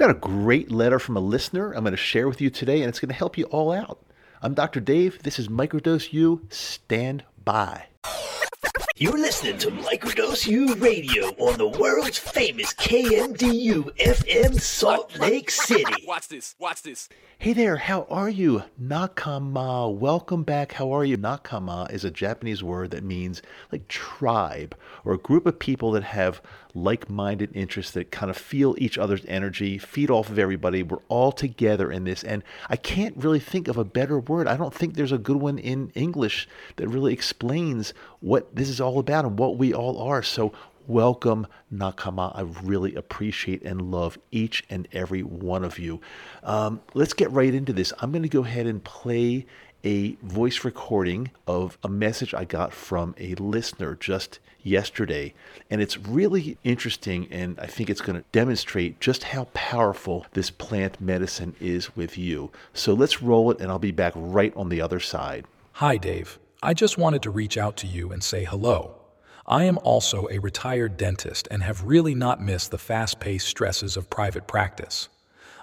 got a great letter from a listener I'm going to share with you today, and it's going to help you all out. I'm Dr. Dave. This is Microdose U. Stand by. You're listening to Microdose U Radio on the world's famous KMDU FM Salt Lake City. Watch this. Watch this. Hey there, how are you? Nakama. Welcome back. How are you? Nakama is a Japanese word that means like tribe or a group of people that have like minded interests that kind of feel each other's energy, feed off of everybody. We're all together in this. And I can't really think of a better word. I don't think there's a good one in English that really explains what this is all about and what we all are. So, welcome nakama i really appreciate and love each and every one of you um, let's get right into this i'm going to go ahead and play a voice recording of a message i got from a listener just yesterday and it's really interesting and i think it's going to demonstrate just how powerful this plant medicine is with you so let's roll it and i'll be back right on the other side Hi, Dave. I just wanted to reach out to you and say hello. I am also a retired dentist and have really not missed the fast paced stresses of private practice.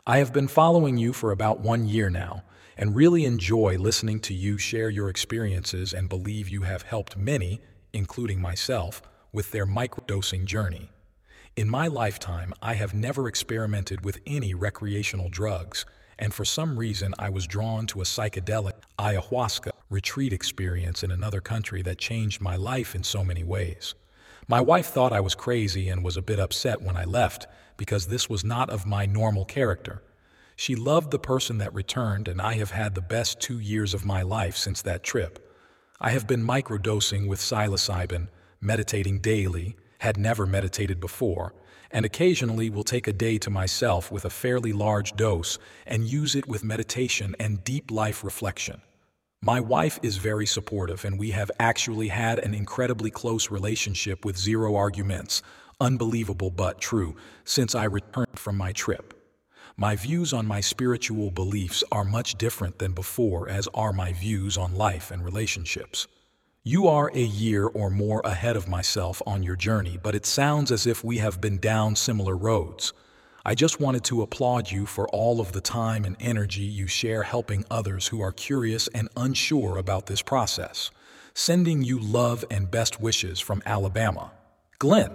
I have been following you for about one year now and really enjoy listening to you share your experiences and believe you have helped many, including myself, with their microdosing journey. In my lifetime, I have never experimented with any recreational drugs, and for some reason, I was drawn to a psychedelic ayahuasca retreat experience in another country that changed my life in so many ways. My wife thought I was crazy and was a bit upset when I left because this was not of my normal character. She loved the person that returned, and I have had the best two years of my life since that trip. I have been microdosing with psilocybin, meditating daily, had never meditated before, and occasionally will take a day to myself with a fairly large dose and use it with meditation and deep life reflection. My wife is very supportive, and we have actually had an incredibly close relationship with zero arguments, unbelievable but true, since I returned from my trip. My views on my spiritual beliefs are much different than before, as are my views on life and relationships. You are a year or more ahead of myself on your journey, but it sounds as if we have been down similar roads. I just wanted to applaud you for all of the time and energy you share helping others who are curious and unsure about this process. Sending you love and best wishes from Alabama. Glenn.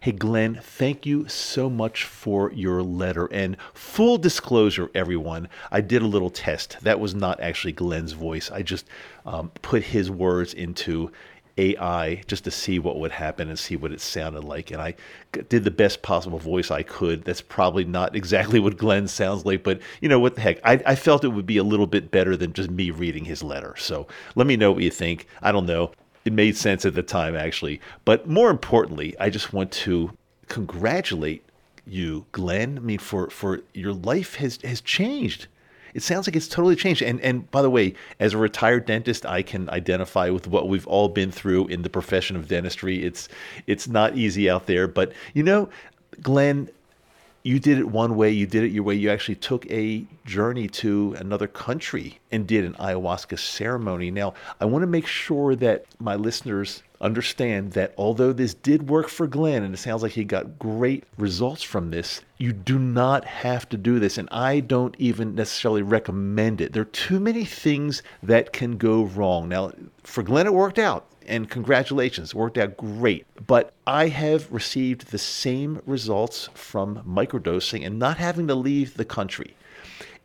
Hey, Glenn, thank you so much for your letter. And full disclosure, everyone, I did a little test. That was not actually Glenn's voice. I just um, put his words into AI just to see what would happen and see what it sounded like. And I did the best possible voice I could. That's probably not exactly what Glenn sounds like, but you know what the heck? I, I felt it would be a little bit better than just me reading his letter. So let me know what you think. I don't know it made sense at the time actually. But more importantly i just want to congratulate you glenn. I mean for for your life has has changed. It sounds like it's totally changed. And and by the way as a retired dentist i can identify with what we've all been through in the profession of dentistry. It's it's not easy out there. But you know glenn you did it one way, you did it your way. You actually took a journey to another country and did an ayahuasca ceremony. Now, I want to make sure that my listeners understand that although this did work for Glenn and it sounds like he got great results from this, you do not have to do this. And I don't even necessarily recommend it. There are too many things that can go wrong. Now, for Glenn, it worked out and congratulations, it worked out great. But I have received the same results from microdosing and not having to leave the country.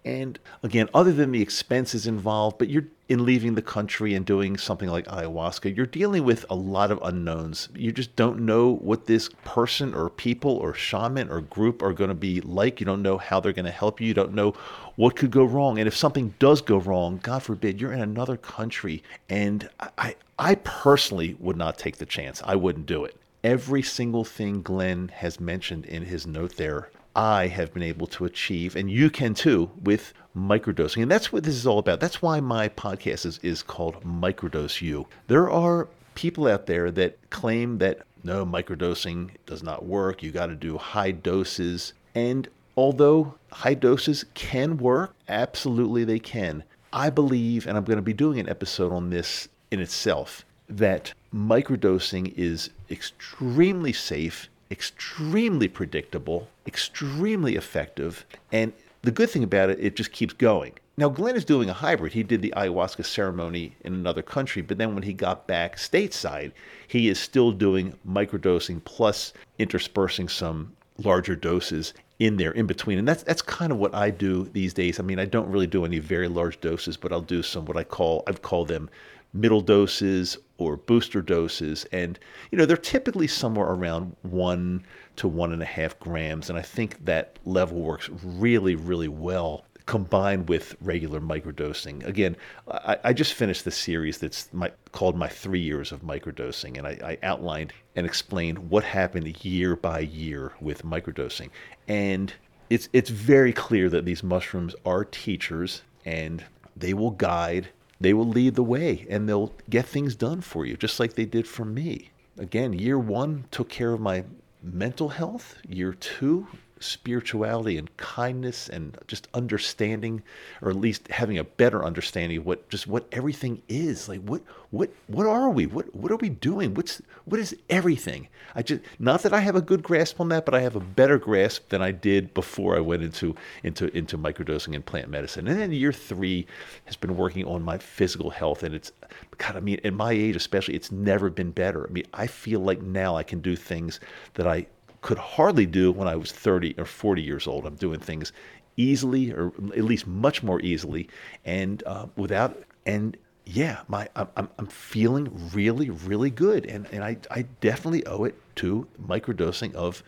And again, other than the expenses involved, but you're in leaving the country and doing something like ayahuasca, you're dealing with a lot of unknowns. You just don't know what this person or people or shaman or group are going to be like. You don't know how they're going to help you. You don't know what could go wrong. And if something does go wrong, God forbid, you're in another country. And I, I personally would not take the chance. I wouldn't do it. Every single thing Glenn has mentioned in his note there I have been able to achieve, and you can too, with microdosing. And that's what this is all about. That's why my podcast is, is called Microdose U. There are people out there that claim that no, microdosing does not work. You got to do high doses. And although high doses can work, absolutely they can. I believe, and I'm going to be doing an episode on this in itself, that microdosing is extremely safe extremely predictable, extremely effective, and the good thing about it, it just keeps going. Now, Glenn is doing a hybrid. He did the ayahuasca ceremony in another country, but then when he got back stateside, he is still doing microdosing plus interspersing some larger doses in there in between. And that's that's kind of what I do these days. I mean, I don't really do any very large doses, but I'll do some what I call I've called them middle doses or booster doses. And, you know, they're typically somewhere around one to one and a half grams. And I think that level works really, really well combined with regular microdosing. Again, I, I just finished the series that's my, called My Three Years of Microdosing, and I, I outlined and explained what happened year by year with microdosing. And it's, it's very clear that these mushrooms are teachers and they will guide they will lead the way and they'll get things done for you, just like they did for me. Again, year one took care of my mental health. Year two spirituality and kindness and just understanding or at least having a better understanding of what just what everything is. Like what what what are we? What what are we doing? What's what is everything? I just not that i have a good grasp on that but i have a better grasp than i did before i went into into into microdosing and plant medicine. And then year three has been working on my physical health and it's god i mean at my age especially it's never been better. I mean i feel like now i can do things that i could hardly do when I was 30 or 40 years old. I'm doing things easily, or at least much more easily, and uh, without and yeah, my I'm, I'm feeling really really good, and and I I definitely owe it to microdosing of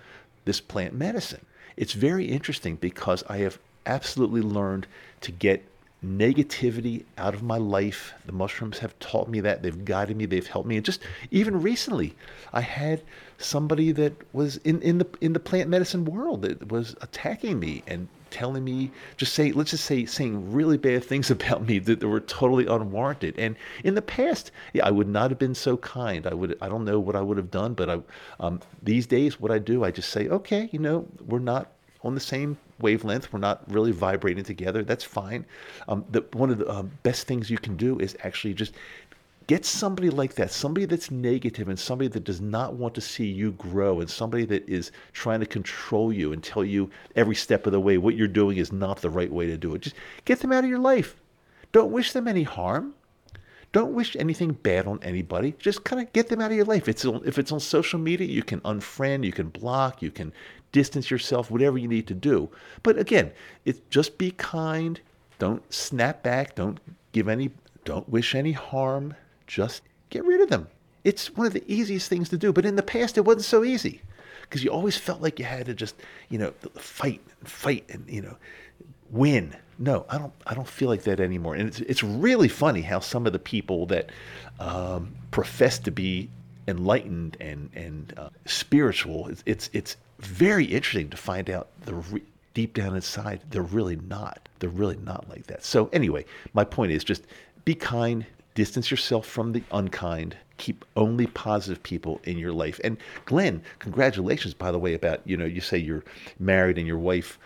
this plant medicine. It's very interesting because I have absolutely learned to get negativity out of my life. The mushrooms have taught me that. They've guided me. They've helped me. And just even recently, I had somebody that was in, in the in the plant medicine world that was attacking me and telling me just say let's just say saying really bad things about me that, that were totally unwarranted and in the past yeah i would not have been so kind i would i don't know what i would have done but i um, these days what i do i just say okay you know we're not on the same wavelength. We're not really vibrating together. That's fine. Um, the, one of the um, best things you can do is actually just get somebody like that, somebody that's negative and somebody that does not want to see you grow and somebody that is trying to control you and tell you every step of the way what you're doing is not the right way to do it. Just get them out of your life. Don't wish them any harm. Don't wish anything bad on anybody. Just kind of get them out of your life. It's if it's on social media, you can unfriend, you can block, you can distance yourself, whatever you need to do. But again, it's just be kind. Don't snap back. Don't give any, don't wish any harm. Just get rid of them. It's one of the easiest things to do. But in the past, it wasn't so easy because you always felt like you had to just, you know, fight and fight and, you know, win. No, I don't. I don't feel like that anymore. And it's it's really funny how some of the people that um, profess to be enlightened and and uh, spiritual, it's, it's it's very interesting to find out the re- deep down inside they're really not. They're really not like that. So anyway, my point is just be kind, distance yourself from the unkind, keep only positive people in your life. And Glenn, congratulations by the way about, you know, you say you're married and your wife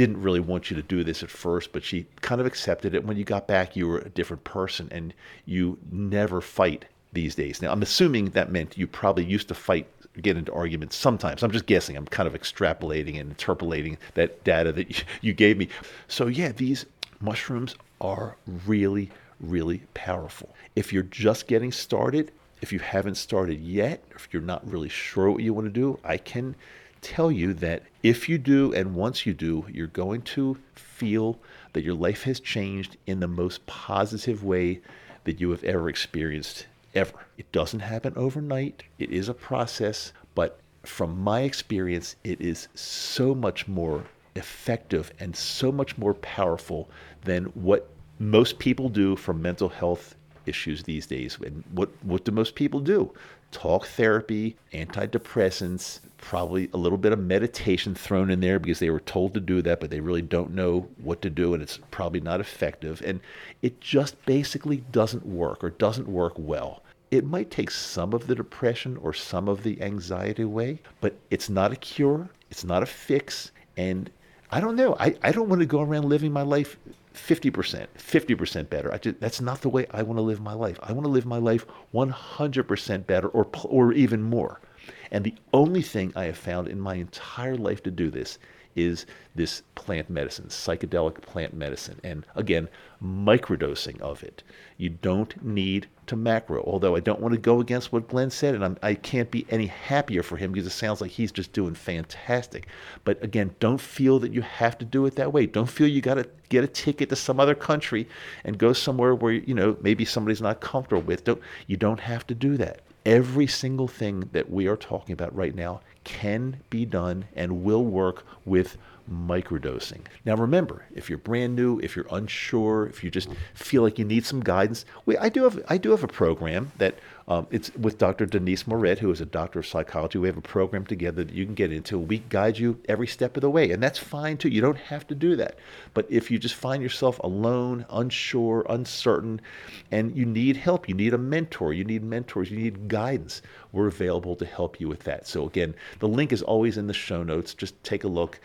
didn't really want you to do this at first, but she kind of accepted it. When you got back, you were a different person and you never fight these days. Now, I'm assuming that meant you probably used to fight get into arguments sometimes. I'm just guessing. I'm kind of extrapolating and interpolating that data that you gave me. So, yeah, these mushrooms are really, really powerful. If you're just getting started, if you haven't started yet, if you're not really sure what you want to do, I can tell you that if you do and once you do, you're going to feel that your life has changed in the most positive way that you have ever experienced ever. It doesn't happen overnight. It is a process, but from my experience, it is so much more effective and so much more powerful than what most people do for mental health issues these days. And what, what do most people do? Talk therapy, antidepressants, probably a little bit of meditation thrown in there because they were told to do that, but they really don't know what to do and it's probably not effective. And it just basically doesn't work or doesn't work well. It might take some of the depression or some of the anxiety away, but it's not a cure, it's not a fix. And I don't know. I, I don't want to go around living my life 50%, 50% better. I just, that's not the way I want to live my life. I want to live my life 100% better or, or even more. And the only thing I have found in my entire life to do this is this plant medicine, psychedelic plant medicine. And again, microdosing of it. You don't need to macro, although I don't want to go against what Glenn said, and I'm, I can not be any happier for him because it sounds like he's just doing fantastic. But again, don't feel that you have to do it that way. Don't feel you got to get a ticket to some other country and go somewhere where, you know, maybe somebody's not comfortable with. Don't, you don't have to do that. Every single thing that we are talking about right now can be done and will work with microdosing. Now, remember, if you're brand new, if you're unsure, if you just feel like you need some guidance, we, I do have I do have a program that um, it's with Dr. Denise Moret, who is a doctor of psychology. We have a program together that you can get into. We guide you every step of the way, and that's fine too. You don't have to do that. But if you just find yourself alone, unsure, uncertain, and you need help, you need a mentor, you need mentors, you need guidance, we're available to help you with that. So again, the link is always in the show notes. Just take a look.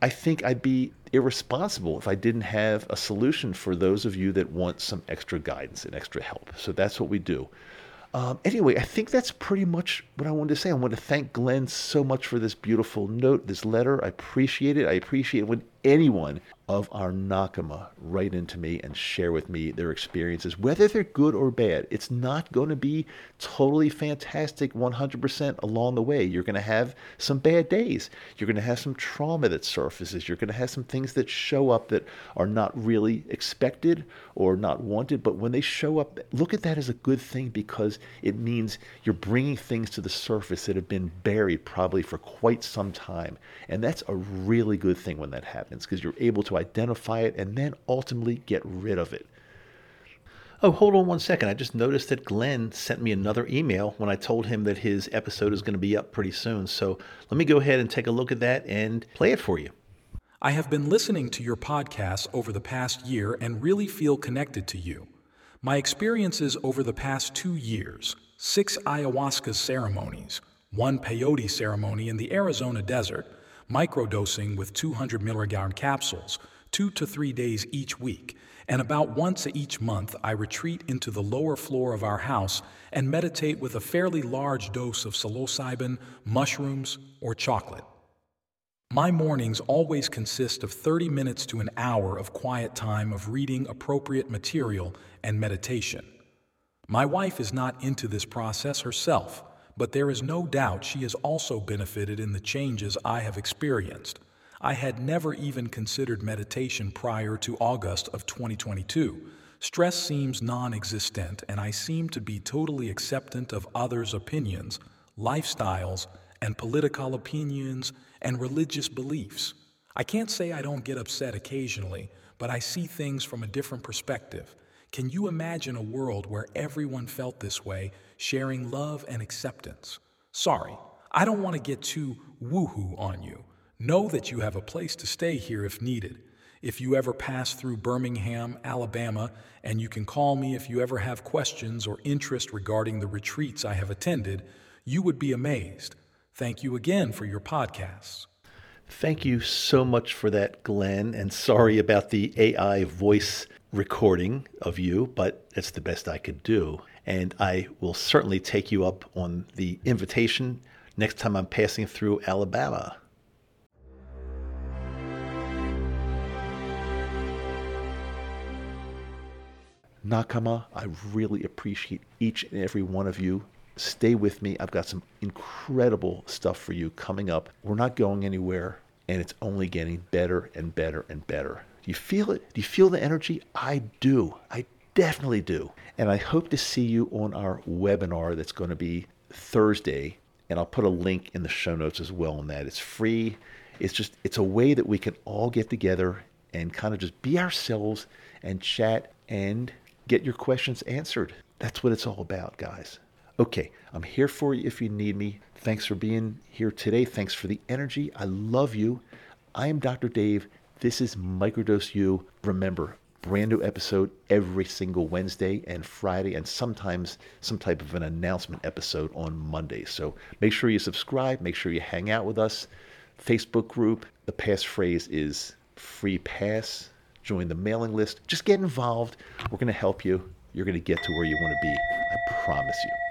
I think I'd be irresponsible if I didn't have a solution for those of you that want some extra guidance and extra help. So that's what we do. Um, anyway, I think that's pretty much what I wanted to say. I want to thank Glenn so much for this beautiful note, this letter. I appreciate it. I appreciate when anyone of our Nakama write into me and share with me their experiences, whether they're good or bad. It's not going to be totally fantastic 100% along the way. You're going to have some bad days. You're going to have some trauma that surfaces. You're going to have some things that show up that are not really expected or not wanted. But when they show up, look at that as a good thing because it means you're bringing things to the surface that have been buried probably for quite some time. And that's a really good thing when that happens because you're able to identify it and then ultimately get rid of it. Oh, hold on one second. I just noticed that Glenn sent me another email when I told him that his episode is going to be up pretty soon. So let me go ahead and take a look at that and play it for you. I have been listening to your podcast over the past year and really feel connected to you. My experiences over the past two years six ayahuasca ceremonies, one peyote ceremony in the Arizona desert, microdosing with 200 milligram capsules, two to three days each week, and about once each month I retreat into the lower floor of our house and meditate with a fairly large dose of psilocybin, mushrooms, or chocolate. My mornings always consist of 30 minutes to an hour of quiet time of reading appropriate material and meditation. My wife is not into this process herself, but there is no doubt she has also benefited in the changes I have experienced. I had never even considered meditation prior to August of 2022. Stress seems non existent, and I seem to be totally acceptant of others' opinions, lifestyles, and political opinions and religious beliefs. I can't say I don't get upset occasionally, but I see things from a different perspective. Can you imagine a world where everyone felt this way, sharing love and acceptance? Sorry, I don't want to get too woohoo on you. Know that you have a place to stay here if needed. If you ever pass through Birmingham, Alabama, and you can call me if you ever have questions or interest regarding the retreats I have attended, you would be amazed. Thank you again for your podcasts. Thank you so much for that, Glenn. And sorry about the AI voice recording of you, but it's the best I could do. And I will certainly take you up on the invitation next time I'm passing through Alabama. Nakama, I really appreciate each and every one of you. Stay with me. I've got some incredible stuff for you coming up. We're not going anywhere, and it's only getting better and better and better. Do you feel it? Do you feel the energy? I do. I definitely do. And I hope to see you on our webinar that's going to be Thursday. And I'll put a link in the show notes as well on that. It's free. It's just, it's a way that we can all get together and kind of just be ourselves and chat and get your questions answered. That's what it's all about, guys. Okay, I'm here for you if you need me. Thanks for being here today. Thanks for the energy. I love you. I am Dr. Dave. This is Microdose U. Remember, brand new episode every single Wednesday and Friday, and sometimes some type of an announcement episode on Monday. So make sure you subscribe, make sure you hang out with us. Facebook group, the passphrase is free pass. Join the mailing list. Just get involved. We're going to help you. You're going to get to where you want to be. I promise you.